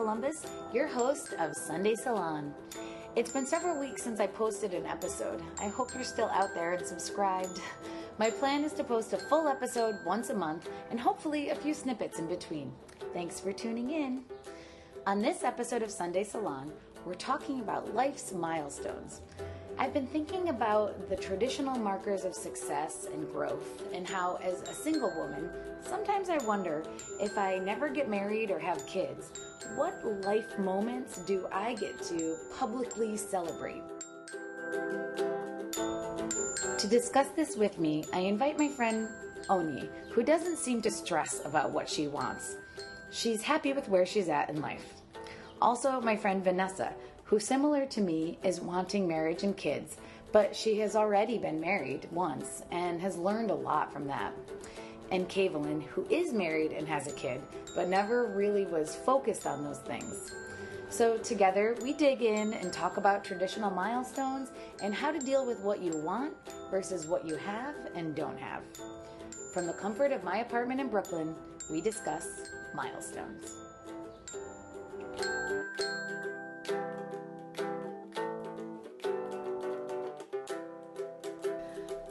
Columbus, your host of Sunday Salon. It's been several weeks since I posted an episode. I hope you're still out there and subscribed. My plan is to post a full episode once a month and hopefully a few snippets in between. Thanks for tuning in. On this episode of Sunday Salon, we're talking about life's milestones. I've been thinking about the traditional markers of success and growth, and how, as a single woman, sometimes I wonder if I never get married or have kids, what life moments do I get to publicly celebrate? To discuss this with me, I invite my friend Oni, who doesn't seem to stress about what she wants. She's happy with where she's at in life. Also, my friend Vanessa, who, similar to me, is wanting marriage and kids, but she has already been married once and has learned a lot from that. And Kavelin, who is married and has a kid, but never really was focused on those things. So, together, we dig in and talk about traditional milestones and how to deal with what you want versus what you have and don't have. From the comfort of my apartment in Brooklyn, we discuss milestones.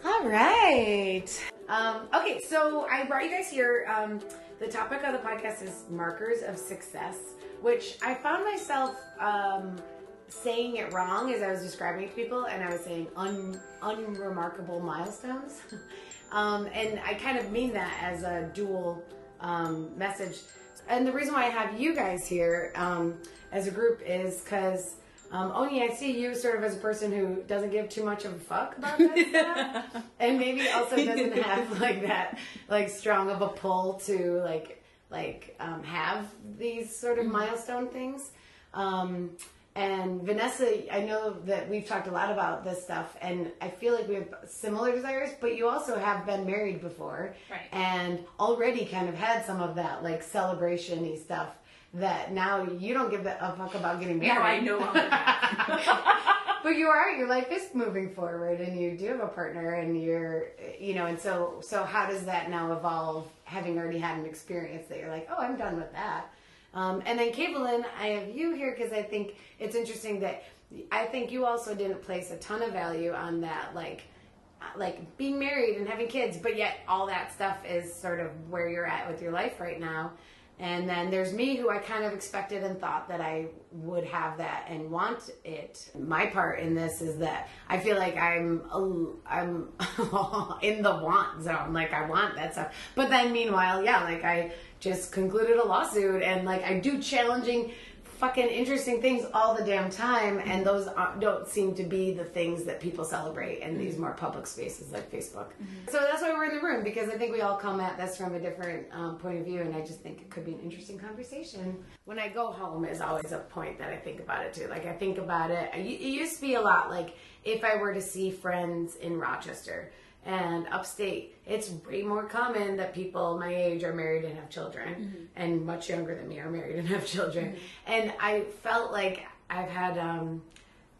All right. Um, okay, so I brought you guys here. Um, the topic of the podcast is markers of success, which I found myself um, saying it wrong as I was describing it to people, and I was saying un, unremarkable milestones. um, and I kind of mean that as a dual um, message. And the reason why I have you guys here um, as a group is because um, Oni, I see you sort of as a person who doesn't give too much of a fuck about that stuff, and maybe also doesn't have like that like strong of a pull to like like um, have these sort of milestone things. Um, and Vanessa, I know that we've talked a lot about this stuff, and I feel like we have similar desires, but you also have been married before, Right. and already kind of had some of that like celebration y stuff that now you don't give a fuck about getting married. Now I no longer but you are your life is moving forward and you do have a partner and you're you know and so so how does that now evolve having already had an experience that you're like oh i'm done with that um, and then Kavelin, I have you here because I think it's interesting that I think you also didn't place a ton of value on that, like, like being married and having kids, but yet all that stuff is sort of where you're at with your life right now. And then there's me who I kind of expected and thought that I would have that and want it. My part in this is that I feel like I'm I'm in the want zone. Like I want that stuff. But then meanwhile, yeah, like I just concluded a lawsuit and like I do challenging fucking interesting things all the damn time and those don't seem to be the things that people celebrate in these more public spaces like facebook. So that's why we're in the room because i think we all come at this from a different um, point of view and i just think it could be an interesting conversation. When i go home is always a point that i think about it too. Like i think about it. It used to be a lot like if i were to see friends in rochester and upstate, it's way more common that people my age are married and have children, and much younger than me are married and have children. And I felt like I've had um,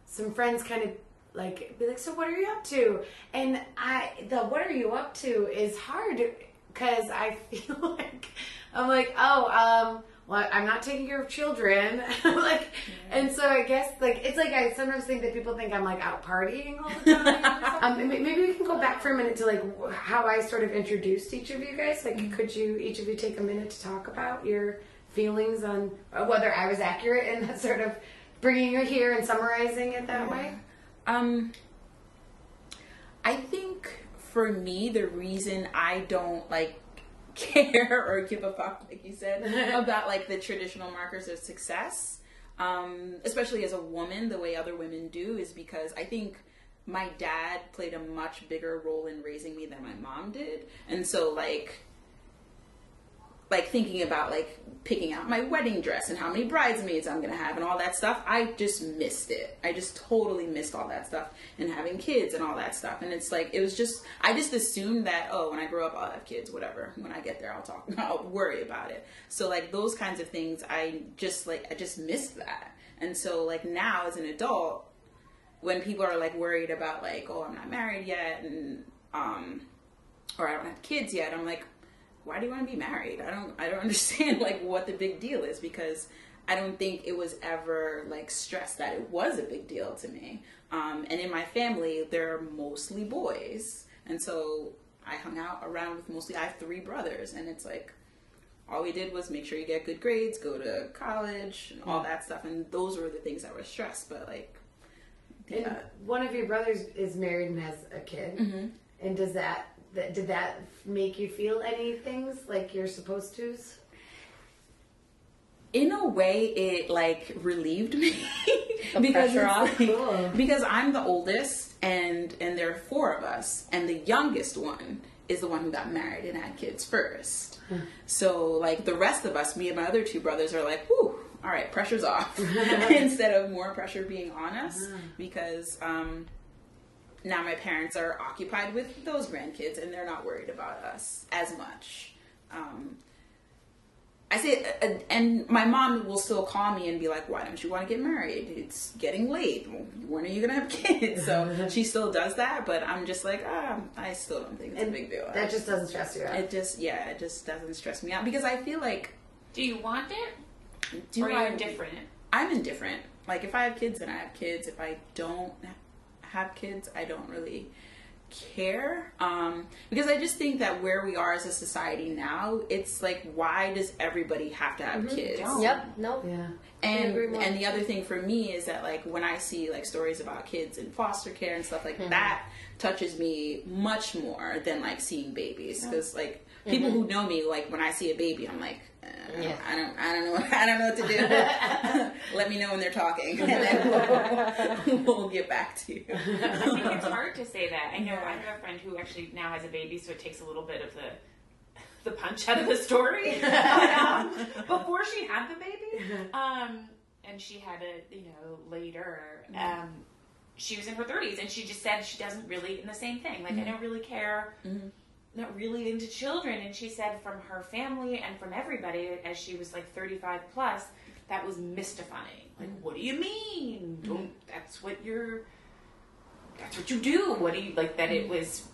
some friends kind of like be like, "So what are you up to?" And I, the "What are you up to?" is hard because I feel like I'm like, "Oh, um." Well, I'm not taking care of children, like, and so I guess like it's like I sometimes think that people think I'm like out partying all the time. um, maybe we can go back for a minute to like how I sort of introduced each of you guys. Like, could you each of you take a minute to talk about your feelings on uh, whether I was accurate in that sort of bringing you here and summarizing it that way? Um, I think for me, the reason I don't like care or give a fuck, like you said, about like the traditional markers of success, um, especially as a woman, the way other women do, is because I think my dad played a much bigger role in raising me than my mom did, and so like like thinking about like picking out my wedding dress and how many bridesmaids I'm gonna have and all that stuff, I just missed it. I just totally missed all that stuff and having kids and all that stuff. And it's like it was just I just assumed that oh when I grow up I'll have kids whatever when I get there I'll talk I'll worry about it. So like those kinds of things I just like I just missed that. And so like now as an adult when people are like worried about like oh I'm not married yet and um or I don't have kids yet I'm like why do you want to be married? I don't I don't understand like what the big deal is because I don't think it was ever like stressed that it was a big deal to me. Um, and in my family, they're mostly boys, and so I hung out around with mostly. I have three brothers, and it's like all we did was make sure you get good grades, go to college, and all that stuff. And those were the things that were stressed. But like, And yeah, one of your brothers is married and has a kid. Mm-hmm. And does that, that did that make you feel any things like you're supposed to? in a way, it like relieved me because off. like- Cool. because I'm the oldest, and and there are four of us, and the youngest one is the one who got married and had kids first. So like the rest of us, me and my other two brothers are like, whoo, all right, pressure's off, instead of more pressure being on us because um, now my parents are occupied with those grandkids and they're not worried about us as much. Um, I say, uh, and my mom will still call me and be like, "Why don't you want to get married? It's getting late. When are you gonna have kids?" So she still does that, but I'm just like, ah, I still don't think it's a big deal. That just doesn't stress you out. it just, yeah, it just doesn't stress me out because I feel like, Do you want it? do or are I? you indifferent? I'm indifferent. Like if I have kids, then I have kids. If I don't have kids, I don't really care um because i just think that where we are as a society now it's like why does everybody have to have kids Yep. Nope. yeah. and and the other thing for me is that like when I see like stories about kids in foster care and stuff like Mm-hmm. that touches me much more than like seeing babies because like Mm-hmm. people who know me like when I see a baby I'm like uh, Yeah. I don't I don't know I don't know what to do let me know when they're talking and then we'll, we'll get back to you I think it's hard to say that. I know I have a friend who actually now has a baby, so it takes a little bit of the the punch out of the story. But, um, before she had the baby, um, and she had it, you know, later. Um, she was in her 30s, and she just said she doesn't really, and the same thing. Like I don't really care. Not really into children, and she said from her family and from everybody, as she was like 35 plus, that was mystifying. Like, mm-hmm. what do you mean? Mm-hmm. Don't, that's what you're that's what you do. What do you like? That it mm-hmm. was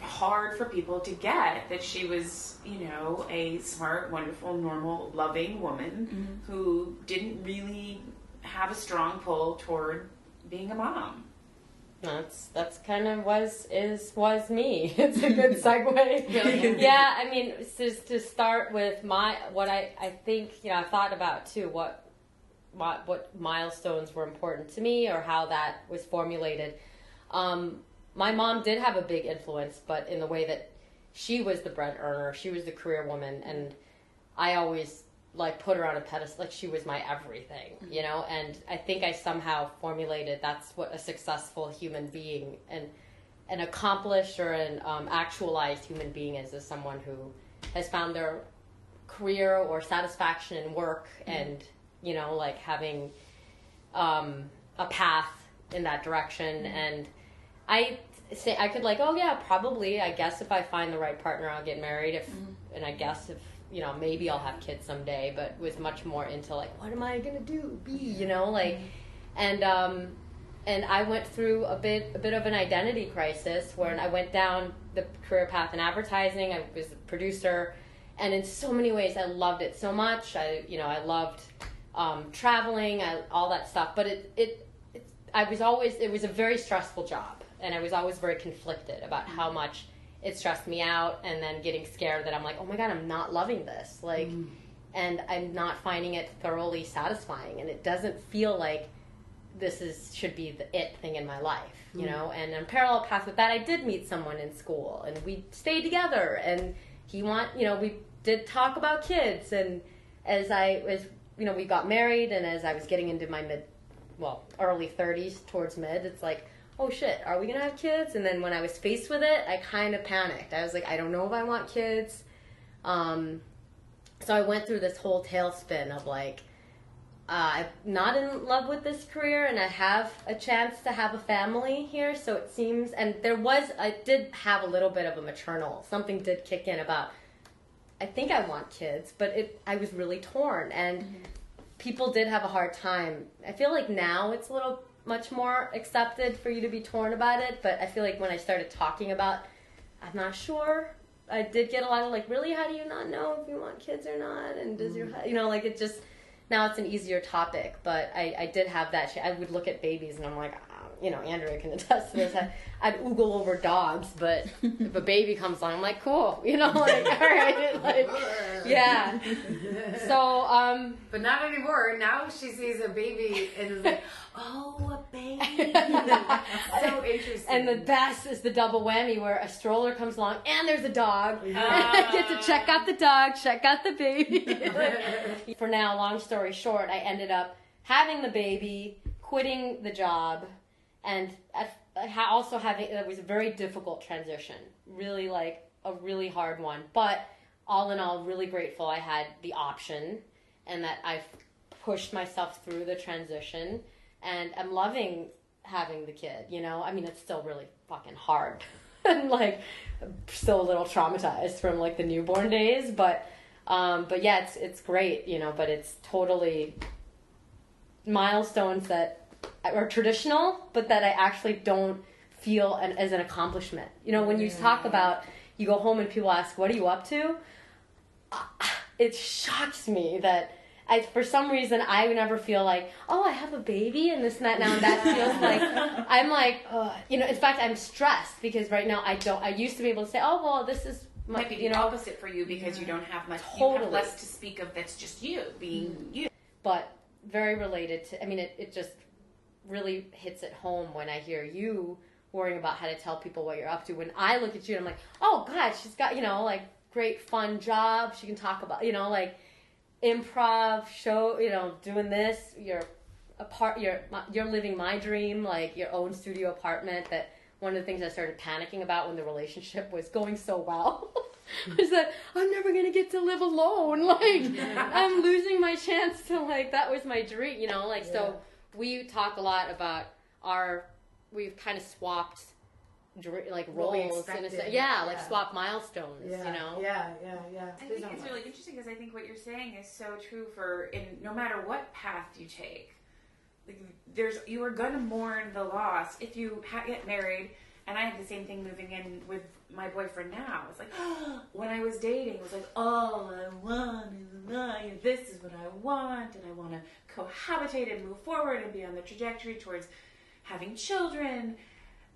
hard for people to get that she was, you know, a smart, wonderful, normal, loving woman who didn't really have a strong pull toward being a mom. That's that's kind of was is was me. It's a good segue. yeah, I mean, just to start with my what I I think you know I thought about too what what what milestones were important to me or how that was formulated. Um, my mom did have a big influence, but in the way that she was the bread earner, she was the career woman, and I always like put her on a pedestal, like she was my everything, you know. And I think I somehow formulated that's what a successful human being and an accomplished or an um, actualized human being is, is someone who has found their career or satisfaction in work and you know like having um, a path in that direction. And i say i could like oh yeah probably. I guess if i find the right partner i'll get married if and i guess if you know maybe i'll have kids someday but was much more into like what am i gonna do? Be you know like and um and i went through a bit a bit of an identity crisis where i went down the career path in advertising. I was a producer and in so many ways i loved it so much. I you know i loved um, traveling I, all that stuff but it, it it i was always it was a very stressful job and i was always very conflicted about how much it stressed me out and then getting scared that i'm like oh my god i'm not loving this. Like mm. and i'm not finding it thoroughly satisfying. And it doesn't feel like this is should be the it thing in my life you mm. know? And in parallel path with that. I did meet someone in school and we stayed together and he want you know we did talk about kids. And as i was you know we got married and as i was getting into my mid well early 30s towards mid it's like oh shit are we gonna have kids and then when i was faced with it i kind of panicked i was like i don't know if i want kids um, so i went through this whole tailspin of like uh, I'm not in love with this career, and I have a chance to have a family here. So it seems, and there was, I did have a little bit of a maternal. Something did kick in about. I think I want kids, but it, I was really torn, and people did have a hard time. I feel like now it's a little much more accepted for you to be torn about it, but I feel like when I started talking about, I'm not sure I did get a lot of like, really, how do you not know if you want kids or not? And does your, mm. you know, like it just, now it's an easier topic, but I, I did have that. I would look at babies and I'm like, you know, Andrea can attest to this. I, I'd oogle over dogs, but if a baby comes along, I'm like, cool, you know, like, all right, like, yeah. So, um, But not anymore. Now she sees a baby and is like, oh, a baby. so interesting. and the best is the double whammy where a stroller comes along and there's a dog. I get to check out the dog, check out the baby. For now, long story short, I ended up having the baby, quitting the job, and also having it was a very difficult transition. Really, like a really hard one. But all in all, really grateful I had the option and that I've pushed myself through the transition and I'm loving having the kid, you know? I mean, it's still really fucking hard. and like still a little traumatized from like the newborn days, but um but yeah, it's it's great, you know, but it's totally milestones that are traditional, but that I actually don't feel an, as an accomplishment. You know, when you talk about you go home and people ask, "What are you up to?" It shocks me that I, for some reason, I never feel like, oh, I have a baby and this and that now. And that feels like I'm like, uh, you know. In fact, I'm stressed because right now I don't. I used to be able to say, oh, well, this is my, Might be you know, opposite for you because you don't have much. You Totally. have less to speak of. That's just you being you. but very related to. I mean, it, it just really hits it home when I hear you worrying about how to tell people what you're up to. When I look at you and I'm like, oh God, she's got you know like great fun job. She can talk about you know like improv show. You know, doing this. You're a part. You're you're living my dream, like your own studio apartment. That one of the things I started panicking about when the relationship was going so well. was that I'm never gonna get to live alone. Like I'm losing my chance to like that was my dream, you know. Like so, we talk a lot about our we've kind of swapped like roles in a expected, se- yeah, like swap milestones, yeah, you know. Yeah, yeah, yeah. I There's think it's much. really interesting because I think what you're saying is so true for in no matter what path you take. Like, there's you are gonna mourn the loss if you ha- get married. And I had the same thing moving in with my boyfriend now. It's like when I was dating, it was like all I want is mine. This is what I want, and I want to cohabitate and move forward and be on the trajectory towards having children,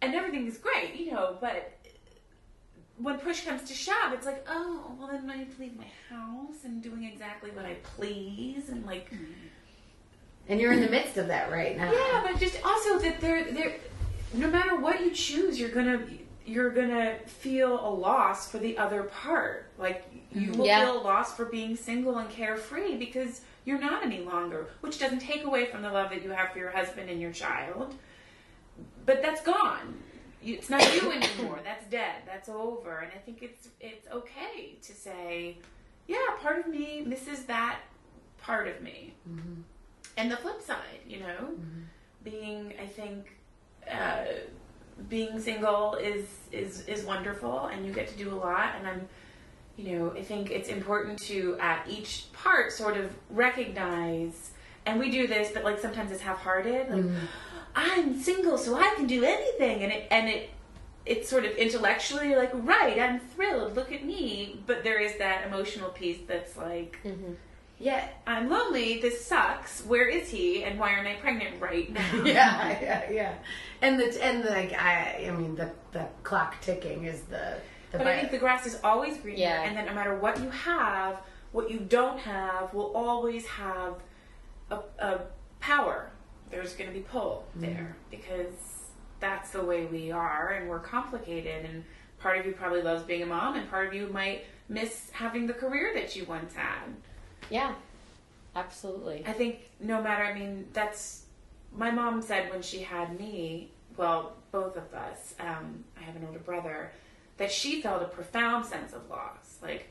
and everything is great, you know. But when push comes to shove, it's like, oh, well, then I leave my house and doing exactly what I please, and like, mm-hmm. And you're in the midst of that right now. yeah, but just also that they're they're no matter what you choose, you're gonna you're gonna feel a loss for the other part. Like you mm-hmm. will Yeah. feel a loss for being single and carefree because you're not any longer, which doesn't take away from the love that you have for your husband and your child. But that's gone. It's not you anymore. That's dead. That's over. And I think it's it's okay to say, yeah, part of me misses that part of me. Mm-hmm. And the flip side, you know, mm-hmm. being I think uh, being single is is is wonderful, and you get to do a lot. And I'm, you know, I think it's important to at each part sort of recognize. And we do this, but like sometimes it's half-hearted. Like mm. I'm single, so I can do anything, and it and it it's sort of intellectually like right. I'm thrilled. Look at me. But there is that emotional piece that's like. Mm-hmm. Yeah, I'm lonely. This sucks. Where is he? And why aren't I pregnant right now? yeah, yeah, yeah. And the and the like, I I mean the the clock ticking is the the. But I think the grass is always greener, Yeah. and that no matter what you have, what you don't have will always have a, a power. There's going to be pull mm-hmm. there because that's the way we are, and we're complicated. And part of you probably loves being a mom, and part of you might miss having the career that you once had. Yeah, absolutely. I think no matter, I mean, that's my mom said when she had me, well, both of us, um, I have an older brother, that she felt a profound sense of loss. Like,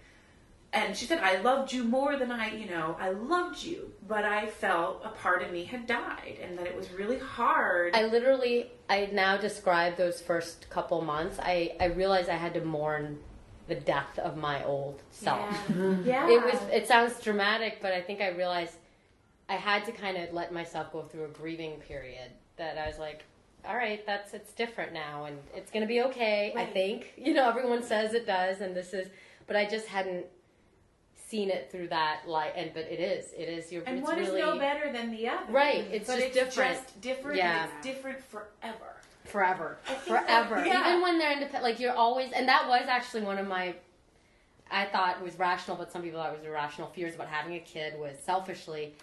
and she said, I loved you more than I, you know, I loved you, but I felt a part of me had died and that it was really hard. I literally, I now describe those first couple months. I, I realized I had to mourn the death of my old self. yeah. yeah. It was, it sounds dramatic, but I think I realized I had to kind of let myself go through a grieving period that I was like, all right, that's it's different now, and it's gonna be okay. I think you know everyone says it does, and this is, but I just hadn't seen it through that light. And but it is, it is. You're And it's one really is no better than the other. right. It's but just it's different just different. Yeah. And it's different forever. Forever, forever. that- yeah. Even when they're independent, like you're always, and that was actually one of my. I thought was rational, but some people thought it was irrational fears about having a kid. Was selfishly,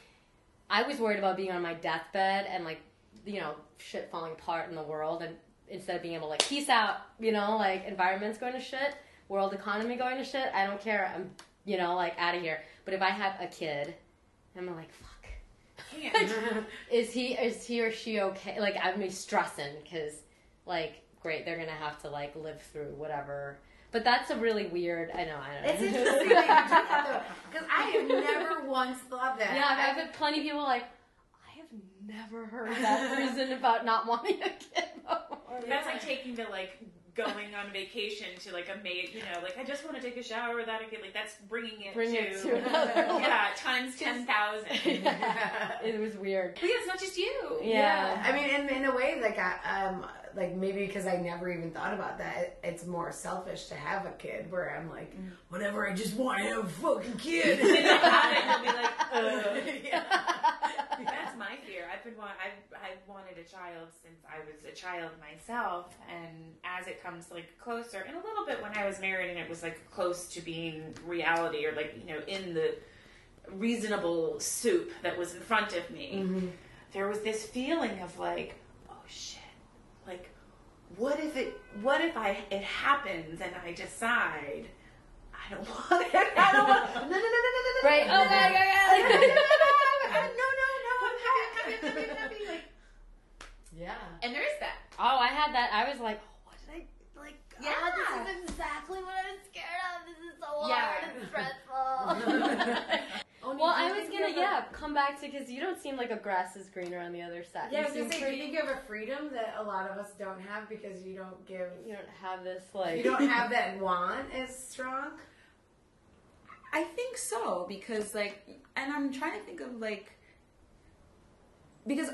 I was worried about being on my deathbed and like, you know, shit falling apart in the world, and instead of being able to like peace out, you know, like environment's going to shit, world economy going to shit. I don't care. I'm, you know, like out of here. But if I have a kid, I'm like, fuck. Can't. Is he is he or she okay? Like I'm be stressing because like great they're gonna have to like live through whatever. But that's a really weird. I know. I don't know. It's interesting that you do that though, because I have never once thought that. Yeah, I've had plenty of people like. I have never heard that reason about not wanting a kid. before." That's like taking the like going on vacation to like a maid. You know, like I just want to take a shower without a kid. Like that's bringing it Bring to, it to another level. yeah times ten thousand. it was weird. But yeah, it's not just you. Yeah. I mean, in, in a way, like I, um, like maybe because I never even thought about that, it's more selfish to have a kid. Where I'm like, whenever I just want to have a fucking kid. And then have it and be like, Ugh. yeah. My fear. I've been wa- I've I've wanted a child since I was a child myself, and as it comes like closer, and a little bit when I was married, and it was like close to being reality, or like you know in the reasonable soup that was in front of me, there was this feeling of like, oh shit, like what if it what if I it happens and I decide. I don't want it. I don't want. No, no, no, no, no, no. Right. Oh my no, no, no, god. no, no, no, no, Like, yeah. and there is that. oh, I had that. I was like, oh, what did I like? Oh, yeah. Oh, this is exactly what I was scared of. This is so Yeah. hard and stressful. Well, I was gonna yeah come back to because you don't seem like a grass is greener on the other side. Yeah, I you was gonna seem say, do you think you have a freedom that a lot of us don't have because you don't give, you don't have this like you don't have that want as strong? I think so because like, and I'm trying to think of like, because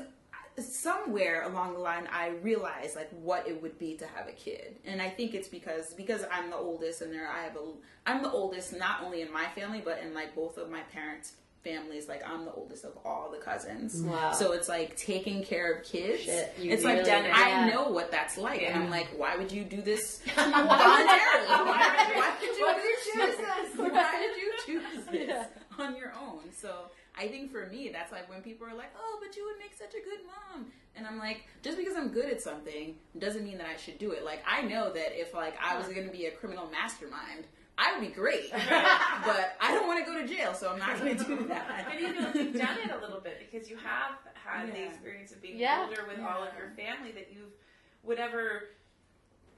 somewhere along the line I realized like what it would be to have a kid, and I think it's because because I'm the oldest, and there I have a I'm the oldest not only in my family but in like both of my parents' families. Like I'm the oldest of all the cousins, Wow. so it's like taking care of kids. Shit, it's like really- I yeah. know what that's like, and I'm like, why would you do this voluntarily? why, you? Why did you choose this? Why did you choose this on your own? So I think for me, that's like when people are like, "Oh, but you would make such a good mom," and I'm like, just because I'm good at something doesn't mean that I should do it. Like I know that if like I was going to be a criminal mastermind. I would be great, but I don't want to go to jail, so I'm not going to do that. But you know, you've done it a little bit because you have had the experience of being Yeah. older with all of your family that you've, whatever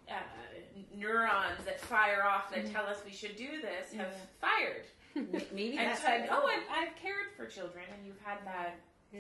uh, neurons that fire off that tell us we should do this have fired. Maybe And that's said, oh, oh, I've, I've cared for children and you've had that.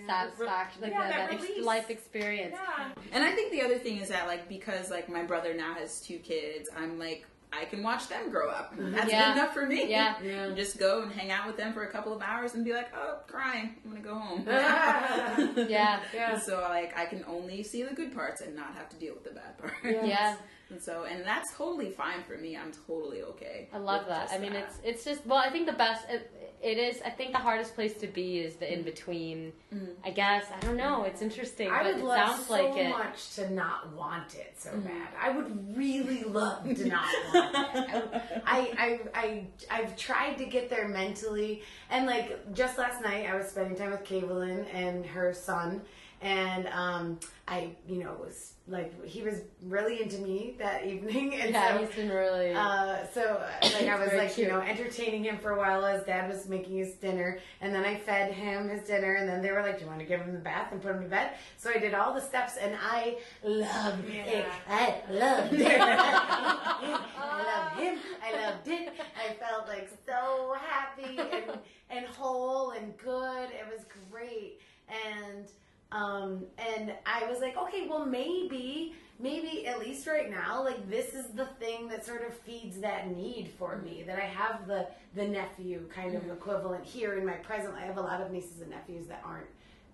satisfaction, like Yeah, that, that that ex- life experience. Yeah. And I think the other thing is that like because like my brother now has two kids, I'm like I can watch them grow up. Mm-hmm. That's Yeah. good enough for me. Yeah. And just go and hang out with them for a couple of hours and be like, oh, crying. I'm gonna go home. Yeah, Yeah. So like I can only see the good parts and not have to deal with the bad parts. yeah. And so and that's totally fine for me. I'm totally okay. I love that. I mean, that. it's it's just well, I think the best it, it is. I think the hardest place to be is the in between. Mm-hmm. I guess I don't know. It's interesting, I but would it love sounds so like it. much to not want it so mm-hmm. bad. I would really love to not want it. I, I, I, I've tried to get there mentally, and like just last night, I was spending time with Kavelin and her son, and um, I, you know, was like he was really into me that evening, and Yeah, so he's been really. uh, so uh, like I was Very like you know entertaining him for a while as dad was making his dinner, and then I fed him his dinner, and then they were like, "Do you want to give him the bath and put him to bed?" So I did all the steps, and I loved it. I loved it. I loved him. I loved it. I felt like so happy and and whole and good. It was great, and um, and I was like, okay, well, maybe, maybe at least right now, like this is the thing that sort of feeds that need for me. That I have the the nephew kind of equivalent here in my present. I have a lot of nieces and nephews that aren't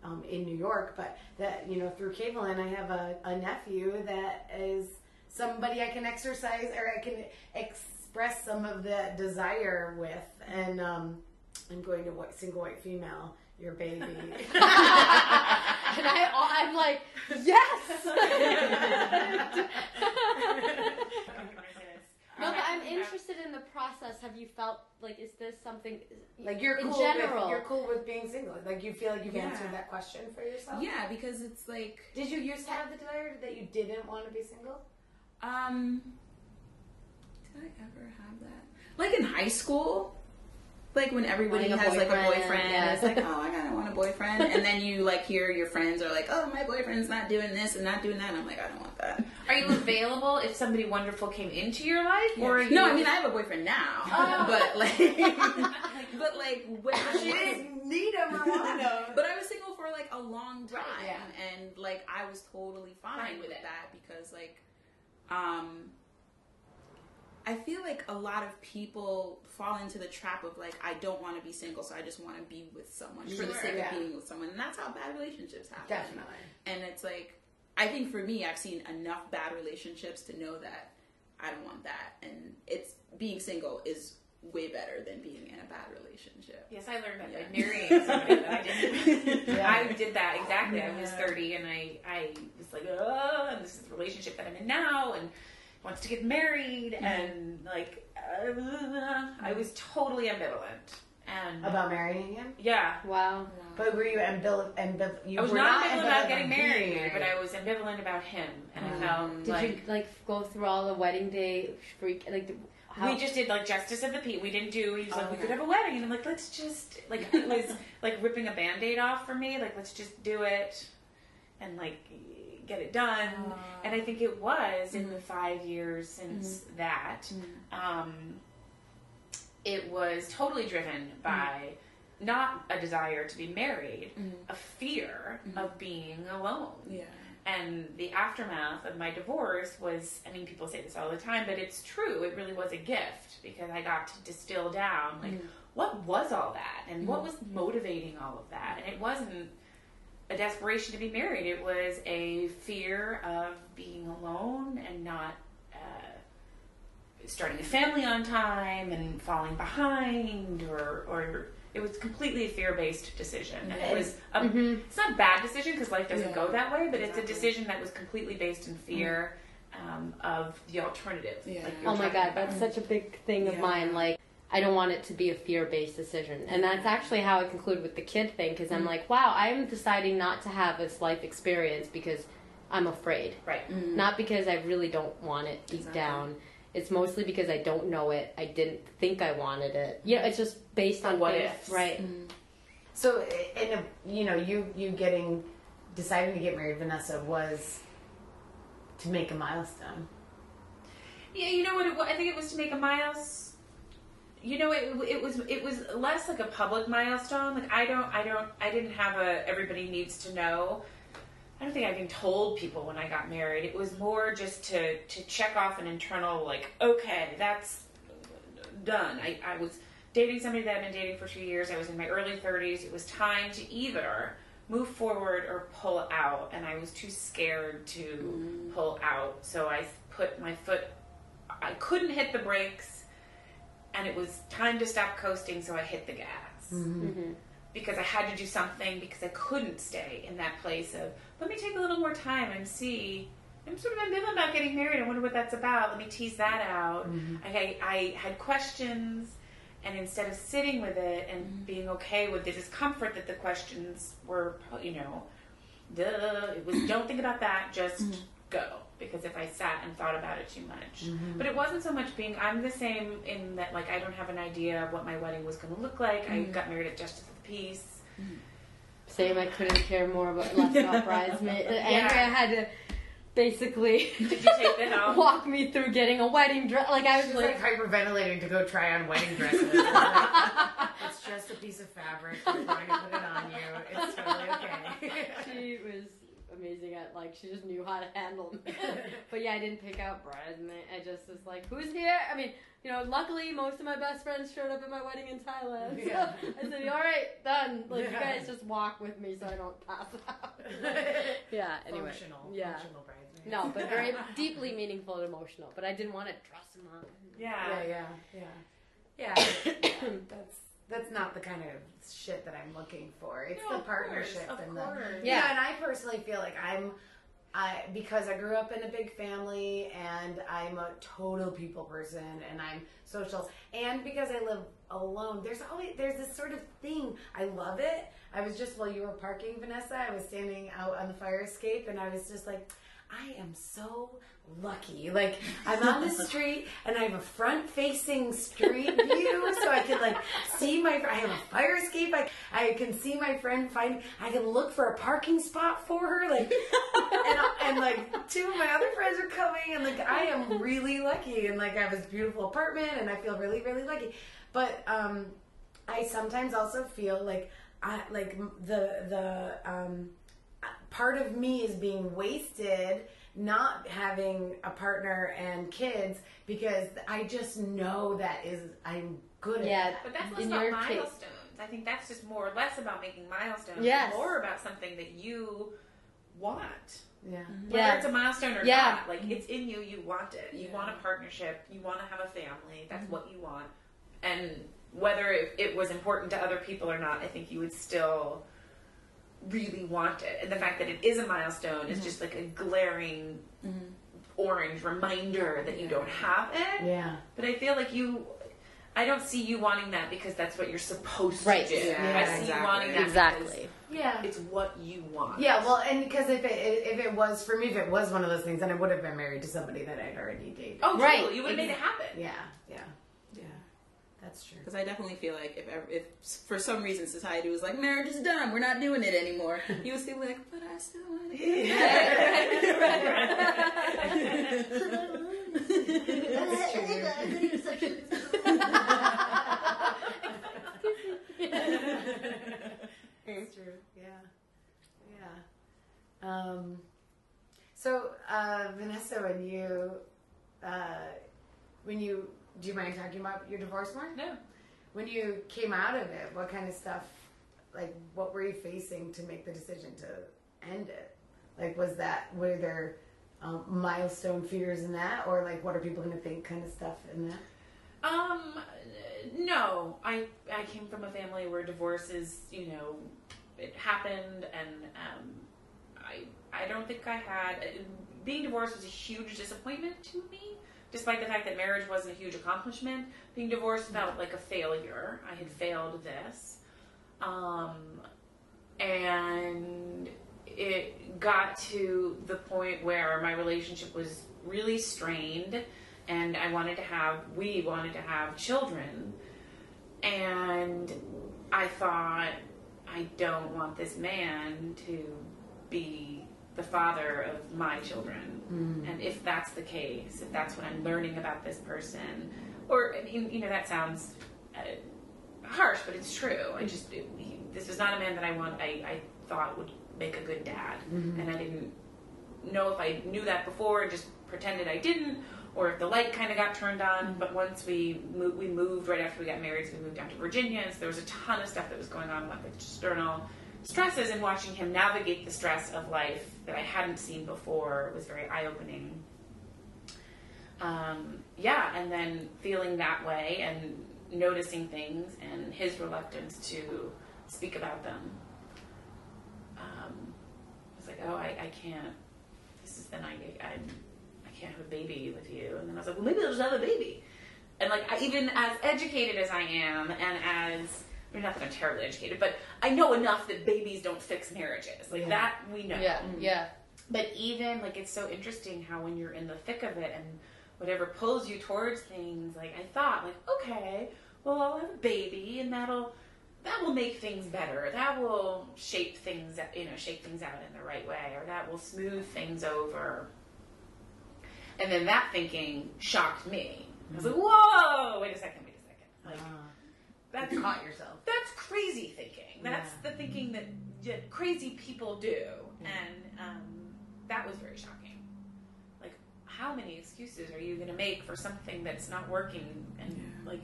um, in New York, but that you know through Kavelin, I have a, a nephew that is somebody I can exercise or I can express some of the desire with, and um, I'm going to white, single white female your baby. and I, I'm like, yes. No, but I'm interested in the process. Have you felt like is this something like you're in cool general? With, you're cool with being single. Like you feel like you've Yeah. answered that question for yourself. Yeah, because it's like Did you used to have the desire that you didn't want to be single? Um, did I ever have that? Like in high school, like when everybody Wanting a has like a boyfriend, boyfriend, yeah. and it's like, oh, I gotta want a boyfriend, and then you like hear your friends are like, oh, my boyfriend's not doing this and not doing that, and I'm like, I don't want that. Are you available if somebody wonderful came into your life, or are you? no, I mean I have a boyfriend now, Oh. but like, but like when She didn't need him or want him. But I was single for like a long time, Right, yeah. and like I was totally fine, Fine with with it. that because like, um, I feel like a lot of people fall into the trap of like I don't want to be single, so I just want to be with someone for the sake yeah. of being with someone, and that's how bad relationships happen. Definitely. And it's like, I think for me, I've seen enough bad relationships to know that I don't want that, and it's being single is way better than being in a bad relationship. Yes, I learned that by Yeah. marrying somebody that I didn't. Yeah. I did that exactly. I was 30 and I, I was like, oh, and this is the relationship that I'm in now and wants to get married and like, uh, I was totally ambivalent. And About marrying him? yeah, Wow. But were you ambivalent? Ambival- you I was were not ambivalent about getting married, but I was ambivalent about him. And I felt Did like you like go through all the wedding day freak like? the- How, we just did like justice of the peace. We didn't do. He was like, Oh, we could have a wedding, and I'm like, let's just like it was like ripping a band-aid off for me. Like, let's just do it, and like get it done. and I ah. think it was in the mm. five years since mm. that. Mm. Um, it was totally driven by not a desire to be married, a fear of being alone. Yeah. And the aftermath of my divorce was I mean, people say this all the time, but it's true. It really was a gift because I got to distill down, like, what was all that? And what was motivating all of that? And it wasn't a desperation to be married, it was a fear of being alone and not. Uh, starting a family on time and falling behind or or it was completely a fear-based decision and it was a, it's not a bad decision because life doesn't Yeah. go that way but it's a decision that was completely based in fear um, of the alternative Yeah. like Oh my god, that's such a big thing of mine. Like, I don't want it to be a fear based decision. And that's actually how I conclude with the kid thing because I'm mm. like, wow, I'm deciding not to have this life experience because I'm afraid. right mm. Not because I really don't want it deep Exactly. down. It's mostly because I don't know it. I didn't think I wanted it. You know, it's just based on what things- ifs. Right. Mm. So, in a, you know, you you getting deciding to get married, Vanessa, was to make a milestone. Yeah, you know what? It, wa- I think it was to make a miles. You know, it, it was it was less like a public milestone. Like I don't, I don't, I didn't have a everybody needs to know. I don't think I even told people when I got married. It was more just to to check off an internal like, okay, that's done. I, I was dating somebody that I'd been dating for two years. I was in my early 30s. It was time to either move forward or pull out, and I was too scared to mm. pull out. So I put my foot. I couldn't hit the brakes, and it was time to stop coasting. So I hit the gas mm-hmm. mm-hmm. because I had to do something because I couldn't stay in that place of let me take a little more time and see. I'm sort of ambivalent about getting married. I wonder what that's about. Let me tease that out. Mm-hmm. I, I had questions, and instead of sitting with it and mm-hmm. being okay with the discomfort that the questions were, you know, duh, it was don't think about that, just go. Because if I sat and thought about it too much, mm-hmm. but it wasn't so much being. I'm the same in that like I don't have an idea of what my wedding was going to look like. I mm-hmm. got married at Justice of the Peace. Mm-hmm. Same, I couldn't care more about less about bridesmaid. Andrea had to basically Did you take the helm? walk me through getting a wedding dress. Like I was like, like hyperventilating to go try on wedding dresses. It's it's just a piece of fabric. We're going to put it on you. It's totally okay. she was amazing at like she just knew how to handle me. but yeah, I didn't pick out bridesmaid. I just was like, who's here? I mean, you know, luckily most of my best friends showed up at my wedding in Thailand. So Yeah. I said, all right, done. Like you guys just walk with me so I don't pass out. yeah. Anyway. Functional. Yeah. Functional bridesmaid. No, but very deeply meaningful and emotional. But I didn't want to dress him up. Yeah, yeah, yeah, yeah. that's that's not the kind of shit that I'm looking for. It's No, the of course, partnership of and course. the Yeah. yeah. And I personally feel like I'm. I, because I grew up in a big family and I'm a total people person and I'm social and because I live alone there's always there's this sort of thing I love it I was just while you were parking Vanessa I was standing out on the fire escape and I was just like I am so lucky. Like I'm on the street and I have a front facing street view so I can like see my I have a fire escape. I I can see my friend find I can look for a parking spot for her like and, and like two of my other friends are coming and like I am really lucky and like I have this beautiful apartment and I feel really really lucky. But um I sometimes also feel like I like the the um part of me is being wasted not having a partner and kids because I just know that is I'm good Yeah. at that. But that's less In about your case- milestones. I think that's just more or less about making milestones. Yes. More about something that you want. Yeah. Whether Yeah. it's a milestone or Yeah. not, like it's in you, you want it. You Yeah. want a partnership, you want to have a family, that's mm-hmm. what you want. And whether it, it was important to other people or not, I think you would still really want it. And the fact that it is a milestone is mm-hmm. just like a glaring mm-hmm. orange reminder that you don't have it. Yeah. But I feel like you, I don't see you wanting that because that's what you're supposed Right. to do. Yeah, I see exactly. you wanting that Exactly. Yeah. it's what you want. Yeah, well, and because if it if it was for me, if it was one of those things, then I would have been married to somebody that I'd already dated. Oh, Right. totally. You would have made it happen. yeah, yeah, yeah. That's true. Because I definitely feel like if ever, if for some reason society was like marriage is done, we're not doing it anymore, you would still be like, but I still want to. That's true. It's true. Yeah. Yeah. Um, so, uh, Vanessa, when you, uh, when you, do you mind talking about your divorce more? No. When you came out of it, what kind of stuff, like, what were you facing to make the decision to end it? Like, was that, were there um, milestone fears in that? Or, like, what are people going to think kind of stuff in that? Um, no. I I came from a family where divorce is, you know, it happened, and um, I I don't think I had being divorced was a huge disappointment to me. Despite the fact that marriage wasn't a huge accomplishment, being divorced felt like a failure. I had failed this, um, and it got to the point where my relationship was really strained and I wanted to have, we wanted to have children. And I thought, I don't want this man to be the father of my children. Hmm. And if that's the case, if that's what I'm learning about this person, or, I mean, you know, that sounds uh, harsh, but it's true. I just, it, he, this is not a man that I want, I, I thought would make a good dad. Mm-hmm. And I didn't know if I knew that before and just pretended I didn't, or if the light kind of got turned on. Mm-hmm. But once we moved, we moved right after we got married, so we moved down to Virginia, and so there was a ton of stuff that was going on with external stresses, and watching him navigate the stress of life that I hadn't seen before was very eye opening. Um, yeah, and then feeling that way and noticing things and his reluctance to speak about them. Um, I was like, oh, I, I can't. This is the night I, I'm, I can't have a baby with you. And then I was like, well, maybe I'll just have a baby. And like, I, even as educated as I am, and as I mean, not that I'm terribly educated, but I know enough that babies don't fix marriages. Like Yeah. that, we know. Yeah, yeah. But even like it's so interesting how when you're in the thick of it and whatever pulls you towards things, like I thought, like okay, well I'll have a baby and that'll that will make things better. That will shape things, you know, shape things out in the right way, or that will smooth things over. And then that thinking shocked me. I was like, whoa, wait a second, wait a second. Like Ah. That's you caught yourself. that's crazy thinking. That's Yeah. the thinking that yeah, crazy people do, and um, that was very shocking. Like, how many excuses are you going to make for something that's not working? And like,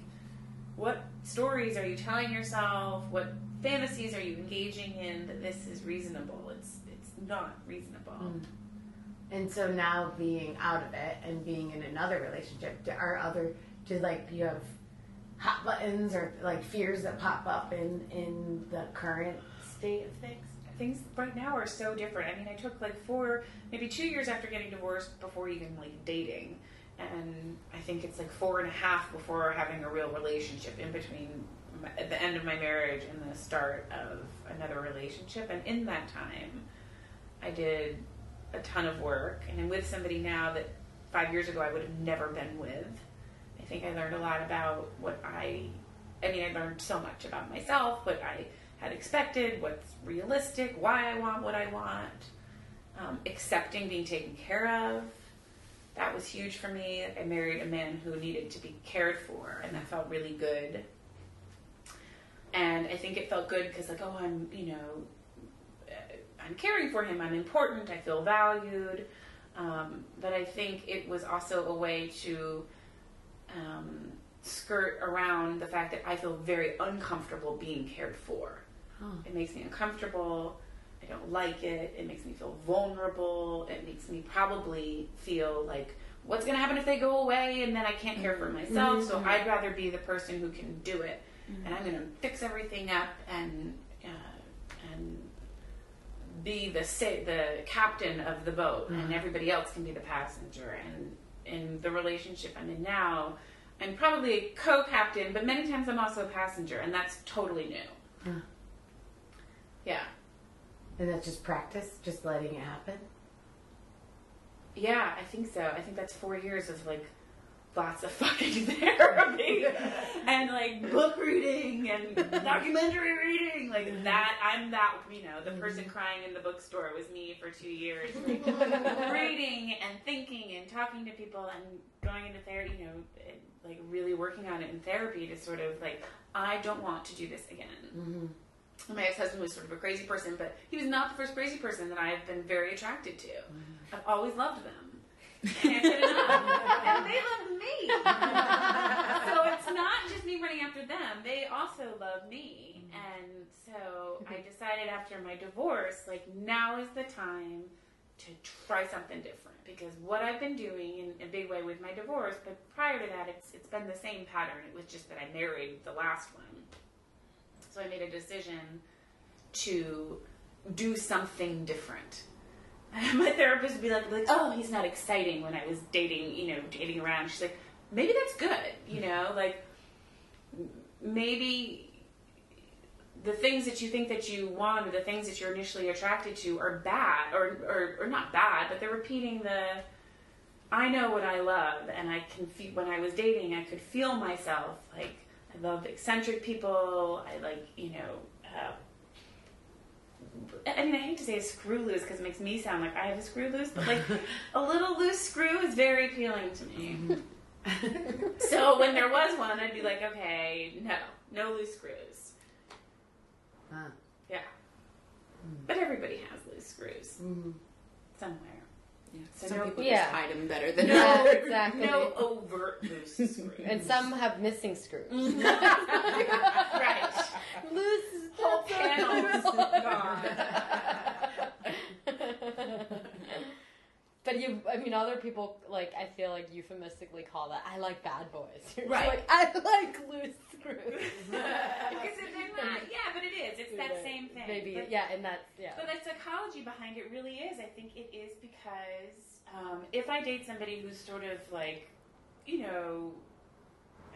what stories are you telling yourself? What fantasies are you engaging in that this is reasonable. It's it's not reasonable. Mm. And so now being out of it and being in another relationship, are other do like you have hot buttons or like fears that pop up in in the current state of things? Things right now are so different. I mean, I took like four, maybe two years after getting divorced before even like dating, and I think it's like four and a half before having a real relationship in between my, at the end of my marriage and the start of another relationship. And in that time, I did a ton of work, and I'm with somebody now that five years ago I would have never been with. I think I learned a lot about what I, I mean, I learned so much about myself, what I had expected, what's realistic, why I want what I want, um, accepting being taken care of. That was huge for me. I married a man who needed to be cared for, and that felt really good. And I think it felt good because, like, oh, I'm, you know, uh, I'm caring for him. I'm important. I feel valued. Um, but I think it was also a way to um, skirt around the fact that I feel very uncomfortable being cared for. Huh. It makes me uncomfortable. I don't like it. It makes me feel vulnerable. It makes me probably feel like what's going to happen if they go away and then I can't care for myself. So I'd rather be the person who can do it. And I'm going to fix everything up and uh, and be the sa- the captain of the boat, and everybody else can be the passenger. And in the relationship I'm in now, I'm probably a co-captain, but many times I'm also a passenger, and that's totally new. Hmm. Yeah. Yeah. And that's just practice, just letting it happen. Yeah, I think so. I think that's four years of like lots of fucking therapy and like book reading and documentary reading. Like that, I'm that, you know, the person crying in the bookstore was me for two years. Like, reading and thinking and talking to people and going into therapy, you know, like really working on it in therapy to sort of like, I don't want to do this again. Mm-hmm. My ex-husband was sort of a crazy person, but he was not the first crazy person that I've been very attracted to. I've always loved them. And I said enough. and they love me. so it's not just me running after them. They also love me. And so I decided after my divorce, like now is the time to try something different because what I've been doing in a big way with my divorce, but prior to that, it's it's been the same pattern. It was just that I married the last one. So I made a decision to do something different. My therapist would be like, like, "Oh, he's not exciting." When I was dating, you know, dating around, she's like, "Maybe that's good." You know, like maybe the things that you think that you want or the things that you're initially attracted to are bad or, or, or not bad, but they're repeating the I know what I love and I can feel when I was dating I could feel myself like I love eccentric people I like you know uh, I mean I hate to say a screw loose because it makes me sound like I have a screw loose but like a little loose screw is very appealing to me so when there was one I'd be like okay no no loose screws Huh. yeah. But everybody has loose screws Mm-hmm. somewhere. Yeah. So Some no- people Yeah. just hide them better than Yeah, others. exactly. No overt loose screws. And some have missing screws. right. Loose Whole panels gone. But you, I mean, other people like I feel like euphemistically call that I like bad boys. You're Right. Like I like loose screws. because if they're not, yeah, but it is. It's that same thing. Maybe, But- yeah, and that's yeah. But the psychology behind it really is. I think it is because um, if I date somebody who's sort of like, you know,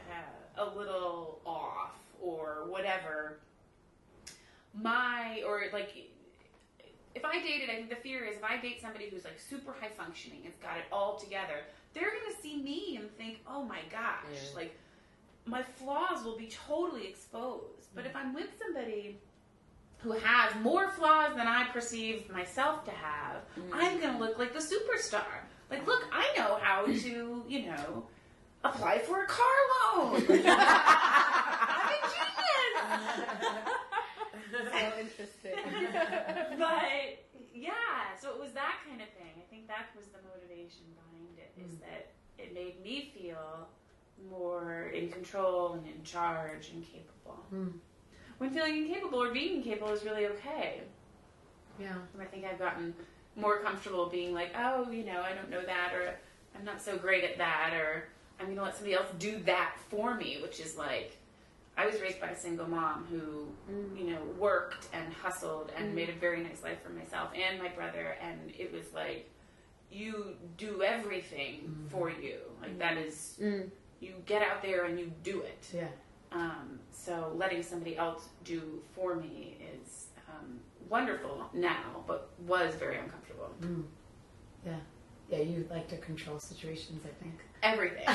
uh, a little off or whatever, my or like. If I dated, I think the fear is if I date somebody who's like super high functioning, it's got it all together, they're gonna see me and think, oh my gosh, Yeah. like my flaws will be totally exposed. But if I'm with somebody who has more flaws than I perceive myself to have, mm. I'm going to look like the superstar. Like, look, I know how to, you know, apply for a car loan. I'm a genius. so interesting. but yeah, so it was that kind of thing. I think that was the motivation behind it. Is mm. that it made me feel more in control and in charge and capable. Hmm. when feeling incapable or being incapable is really okay. Yeah. And I think I've gotten more comfortable being like, oh, you know, I don't know that, or I'm not so great at that, or I'm going to let somebody else do that for me, which is like, I was raised by a single mom who, you know, worked and hustled and made a very nice life for myself and my brother, and it was like, you do everything for you. Like, that is, Mm. you get out there and you do it. Yeah. Um, so letting somebody else do for me is um, wonderful now, but was very uncomfortable. Yeah. Yeah, you like to control situations, I think. Everything.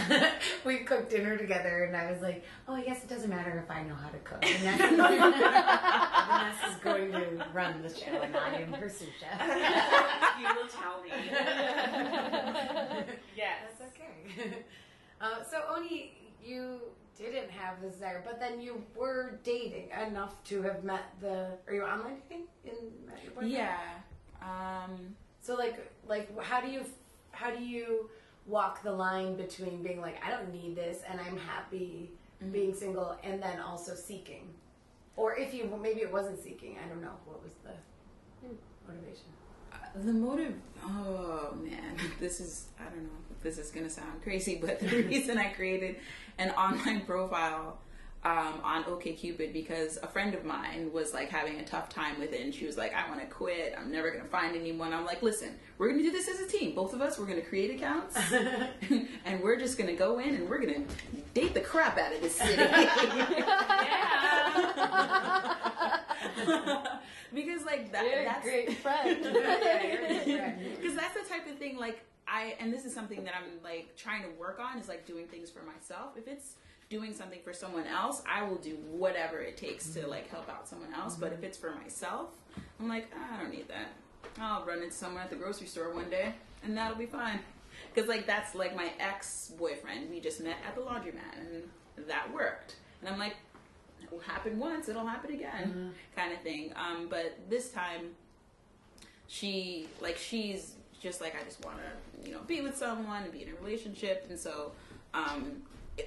we cooked dinner together, and I was like, "Oh, I guess it doesn't matter if I know how to cook." Vanessa, Vanessa is going to run the show, and I am her sous chef. you will tell me. yes. That's okay. Uh, so Oni, you didn't have the desire, but then you were dating enough to have met the. Are you online dating in met your boyfriend? Yeah. Um, So like like how do you how do you walk the line between being like I don't need this and I'm happy mm-hmm. being single and then also seeking, or if you maybe it wasn't seeking I don't know what was the motivation. Uh, the motive. Oh man, this is I don't know if this is gonna sound crazy, but the reason I created an online profile um, on OkCupid because a friend of mine was like having a tough time with it, and she was like, "I want to quit. I'm never gonna find anyone." I'm like, "Listen, we're gonna do this as a team. Both of us. We're gonna create accounts, and we're just gonna go in and we're gonna date the crap out of this city." because like that, You're a that's great friend. because that's the type of thing like i and this is something that i'm like trying to work on is like doing things for myself if it's doing something for someone else i will do whatever it takes to like help out someone else. But if it's for myself i'm like "Ah, i don't need that. I'll run into someone at the grocery store one day and that'll be fine. Because like that's like my ex-boyfriend. We just met at the laundromat and that worked. And i'm like it will happen once. It'll happen again kind of thing. Um, but this time she like she's just like I just want to you know be with someone and be in a relationship. And so um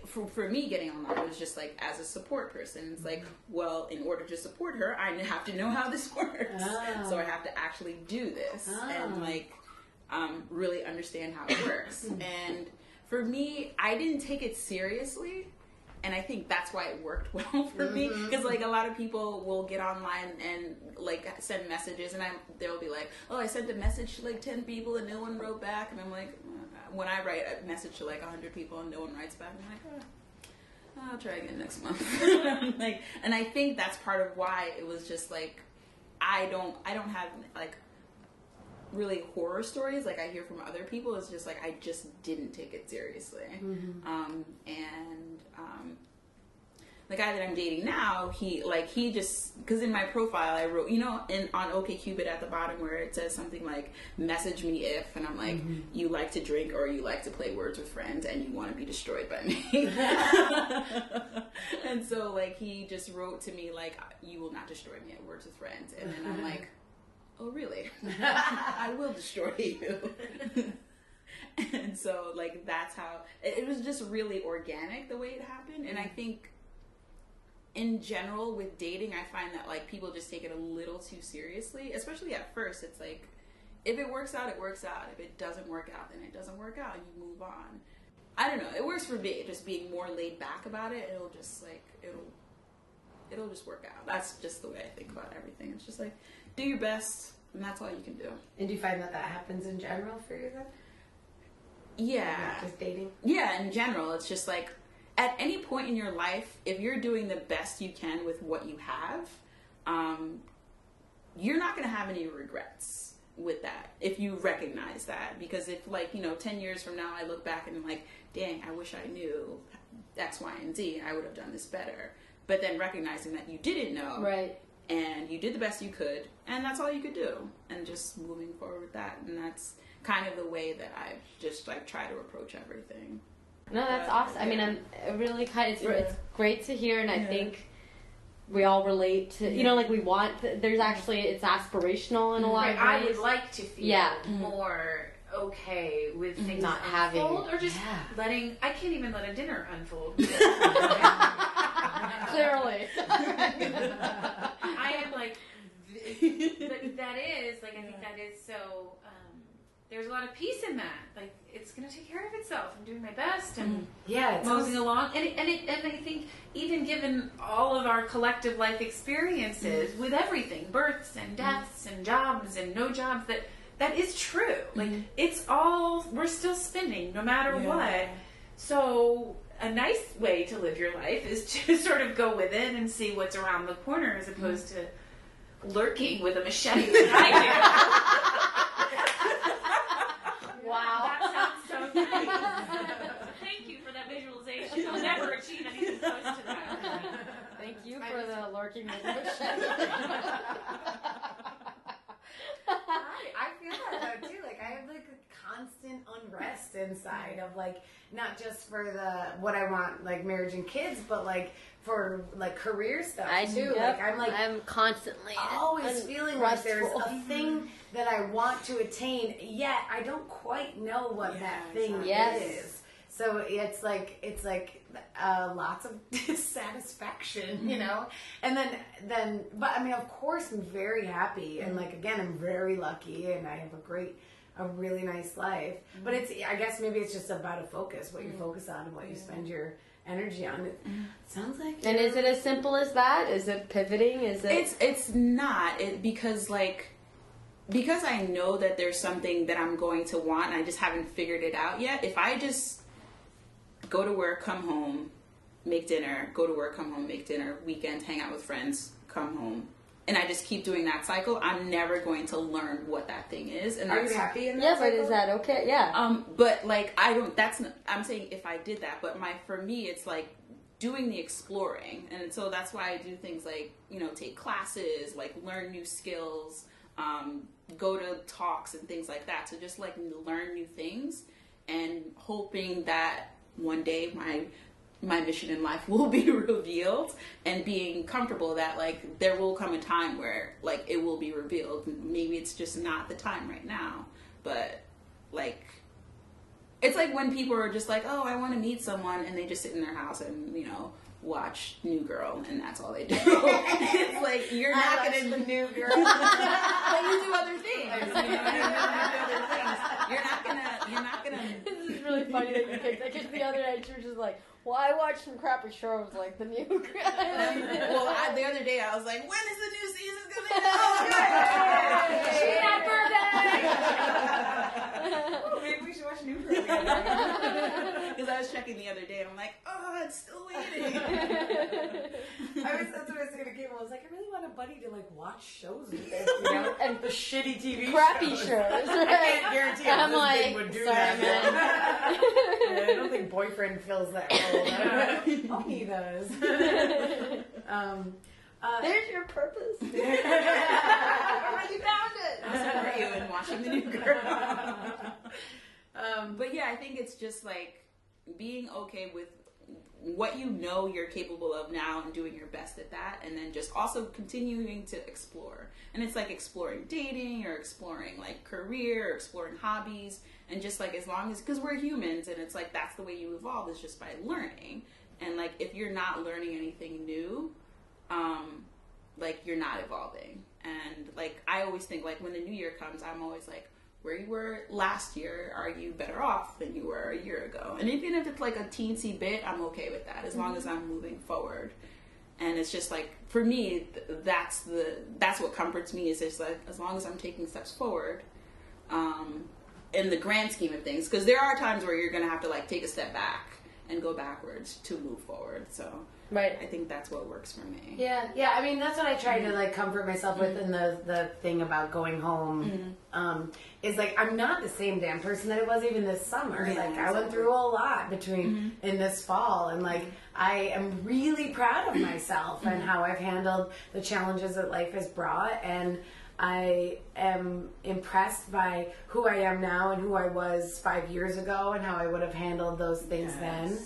for, for me getting online was just like as a support person. It's like mm-hmm. well in order to support her I have to know how this works. Oh. so I have to actually do this Oh. and ah. like um really understand how it works. And for me I didn't take it seriously and I think that's why it worked well for me. Mm-hmm. Because like a lot of people will get online and like send messages and I they'll be like oh I sent a message to like 10 people and no one wrote back and I'm like when I write a message to like 100 people and no one writes back I'm like oh, I'll try again next month. Like and I think that's part of why it was just like I don't I don't have like really horror stories like I hear from other people. It's just like I just didn't take it seriously. Um, and um, the guy that I'm dating now he like he just because in my profile I wrote you know in on OkCupid at the bottom where it says something like message me if and I'm like mm-hmm. you like to drink or you like to play words with friends and you want to be destroyed by me. And so like he just wrote to me like you will not destroy me at words with friends. And then I'm like oh really? I will destroy you. And so like that's how it, it was just really organic the way it happened. And i mm-hmm. think in general with dating i find that like people just take it a little too seriously especially at first. It's like if it works out it works out. If it doesn't work out then it doesn't work out. You move on. I don't know. It works for me just being more laid back about it. It'll just like it'll it'll just work out. That's just the way i think about everything. It's just like do your best and that's all you can do. And do you find that that happens in general for you then? yeah. Just dating. yeah in general. It's just like at any point in your life if you're doing the best you can with what you have um, you're not going to have any regrets with that if you recognize that. Because if like you know 10 years from now i look back and i'm like dang i wish i knew x y and z. I would have done this better. But then recognizing that you didn't know right. and you did the best you could and that's all you could do. And just moving forward with that. And that's kind of the way that i just like try to approach everything No, that's awesome. I mean, I'm really kind. It's Yeah. it's great to hear, and I think we all relate to. You know, like we want. There's actually it's aspirational in a lot Right, of ways. I would like to feel Yeah. Mm-hmm. more okay with mm-hmm. things Not unfold, having- or just Yeah. letting. I can't even let a dinner unfold. Clearly. I am like, but that is like I think that is so. There's a lot of peace in that. Like it's gonna take care of itself. I'm doing my best and mm-hmm. Yeah, it's moseying along. And it, and it, and I think even given all of our collective life experiences mm-hmm. with everything, births and mm-hmm. deaths and jobs and no jobs, that that is true. Like it's all we're still spinning no matter what. So a nice way to live your life is to sort of go with it and see what's around the corner as opposed to lurking with a machete I do. Wow. That sounds so nice. Thank you for that visualization. I'll never achieve anything close to that. Thank you for the lurking with the machete. I, I feel that though too. Like I have like a constant unrest inside of like not just for the what I want like marriage and kids, but like for like career stuff I too. do. Like I'm like I'm constantly always feeling like there's a thing mm-hmm. that I want to attain, yet I don't quite know what Yeah, that thing Yes. is. So it's like it's like uh, lots of dissatisfaction, you mm-hmm. know. And then then, but I mean, of course, I'm very happy, and mm-hmm. like again, I'm very lucky, and I have a great, a really nice life. But mm-hmm. it's I guess maybe it's just about a focus, what you mm-hmm. focus on, and what you spend your energy on. It mm-hmm. sounds like And is it as simple as that? Is it pivoting? Is it? It's it's not it because like because I know that there's something that I'm going to want and I just haven't figured it out yet. If I just go to work, come home, make dinner, go to work, come home, make dinner, weekend, hang out with friends, come home, and I just keep doing that cycle, I'm never going to learn what that thing is. And Are that's you happy in that? yeah, but is that okay? Yeah. um, but like I don't. That's not, I'm saying if I did that, but my for me it's like doing the exploring, and so that's why I do things like you know take classes, like learn new skills, um, go to talks and things like that. So just like learn new things, and hoping that one day my my mission in life will be revealed and being comfortable that like there will come a time where like it will be revealed maybe it's just not the time right now but like it's like when people are just like oh i want to meet someone and they just sit in their house and you know watch new girl and that's all they do it's like you're not I gonna watched the new girl. but you do other things you know what I mean? You do other things. you're not gonna you're not gonna this is really funny that you picked that because the other night you were just like, well, I watched some crappy shows like the new. well, I, the other day I was like, when is the new season coming out? Oh, maybe we should watch New Girl. Because I was checking the other day and I'm like, oh, it's still waiting. I was that's what I was saying to Cable. I was like, I really want a buddy to like watch shows with, this, you know, And the shitty TV crappy shows. shows. I can't guarantee I'm this like, would do sorry, that. man. Yeah, I don't think boyfriend fills that role. he does. um, uh, There's your purpose. you found it. I'll support you in watching the new girl. Um, but yeah, I think it's just like being okay with what you know you're capable of now and doing your best at that and then just also continuing to explore. And it's like exploring dating or exploring like career or exploring hobbies and just like as long as because we're humans and it's like that's the way you evolve is just by learning. And like if you're not learning anything new um like you're not evolving. And like i always think like when the new year comes i'm always like where you were last year are you better off than you were a year ago? And even if it's like a teensy bit i'm okay with that as long as i'm moving forward. And it's just like for me that's the that's what comforts me is just like as long as i'm taking steps forward um in the grand scheme of things. Because there are times where you're gonna have to like take a step back and go backwards to move forward so Right. i think that's what works for me Yeah, yeah. I mean, that's what I try to mm-hmm. like comfort myself with in the the thing about going home. Mm-hmm. Um, is like I'm not the same damn person that I was even this summer. Yeah, like I went through a lot between mm-hmm. in this fall, and like I am really proud of myself and how I've handled the challenges that life has brought, and I am impressed by who I am now and who I was five years ago, and how I would have handled those things then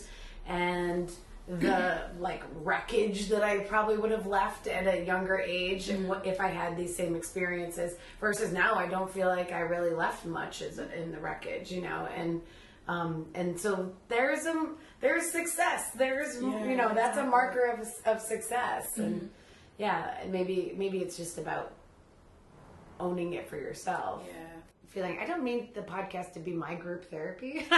and the like wreckage that I probably would have left at a younger age Mm-hmm. if I had these same experiences versus now I don't feel like I really left much as in the wreckage, you know, and Um, and so there's a there's success. There's Yeah, you know that's a marker of of success. Mm-hmm. And yeah, and maybe maybe it's just about owning it for yourself. Yeah. Feeling I don't mean the podcast to be my group therapy.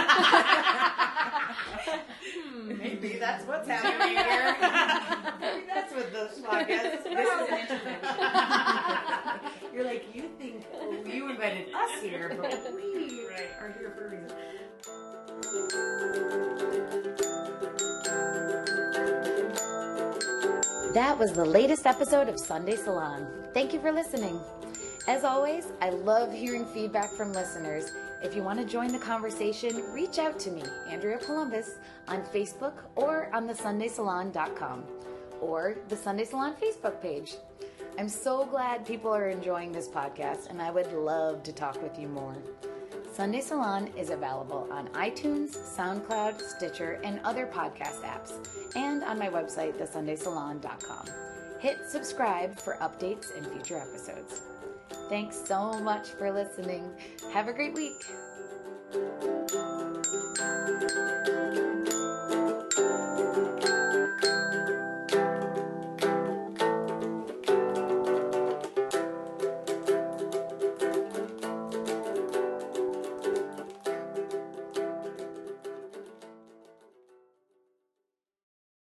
Hmm. maybe that's what's happening here. maybe that's what this podcast is. This is an intervention. You're like you think oh, you invited us here, but we Right. are here for a reason. That was the latest episode of Sunday Salon. Thank you for listening. As always, I love hearing feedback from listeners. If you want to join the conversation, reach out to me, Andrea Columbus, on Facebook or on the thesundaysalon.com or the Sunday Salon Facebook page. I'm so glad people are enjoying this podcast, and I would love to talk with you more. Sunday Salon is available on iTunes, SoundCloud, Stitcher, and other podcast apps, and on my website, thesundaysalon.com. Hit subscribe for updates and future episodes. Thanks so much for listening. Have a great week.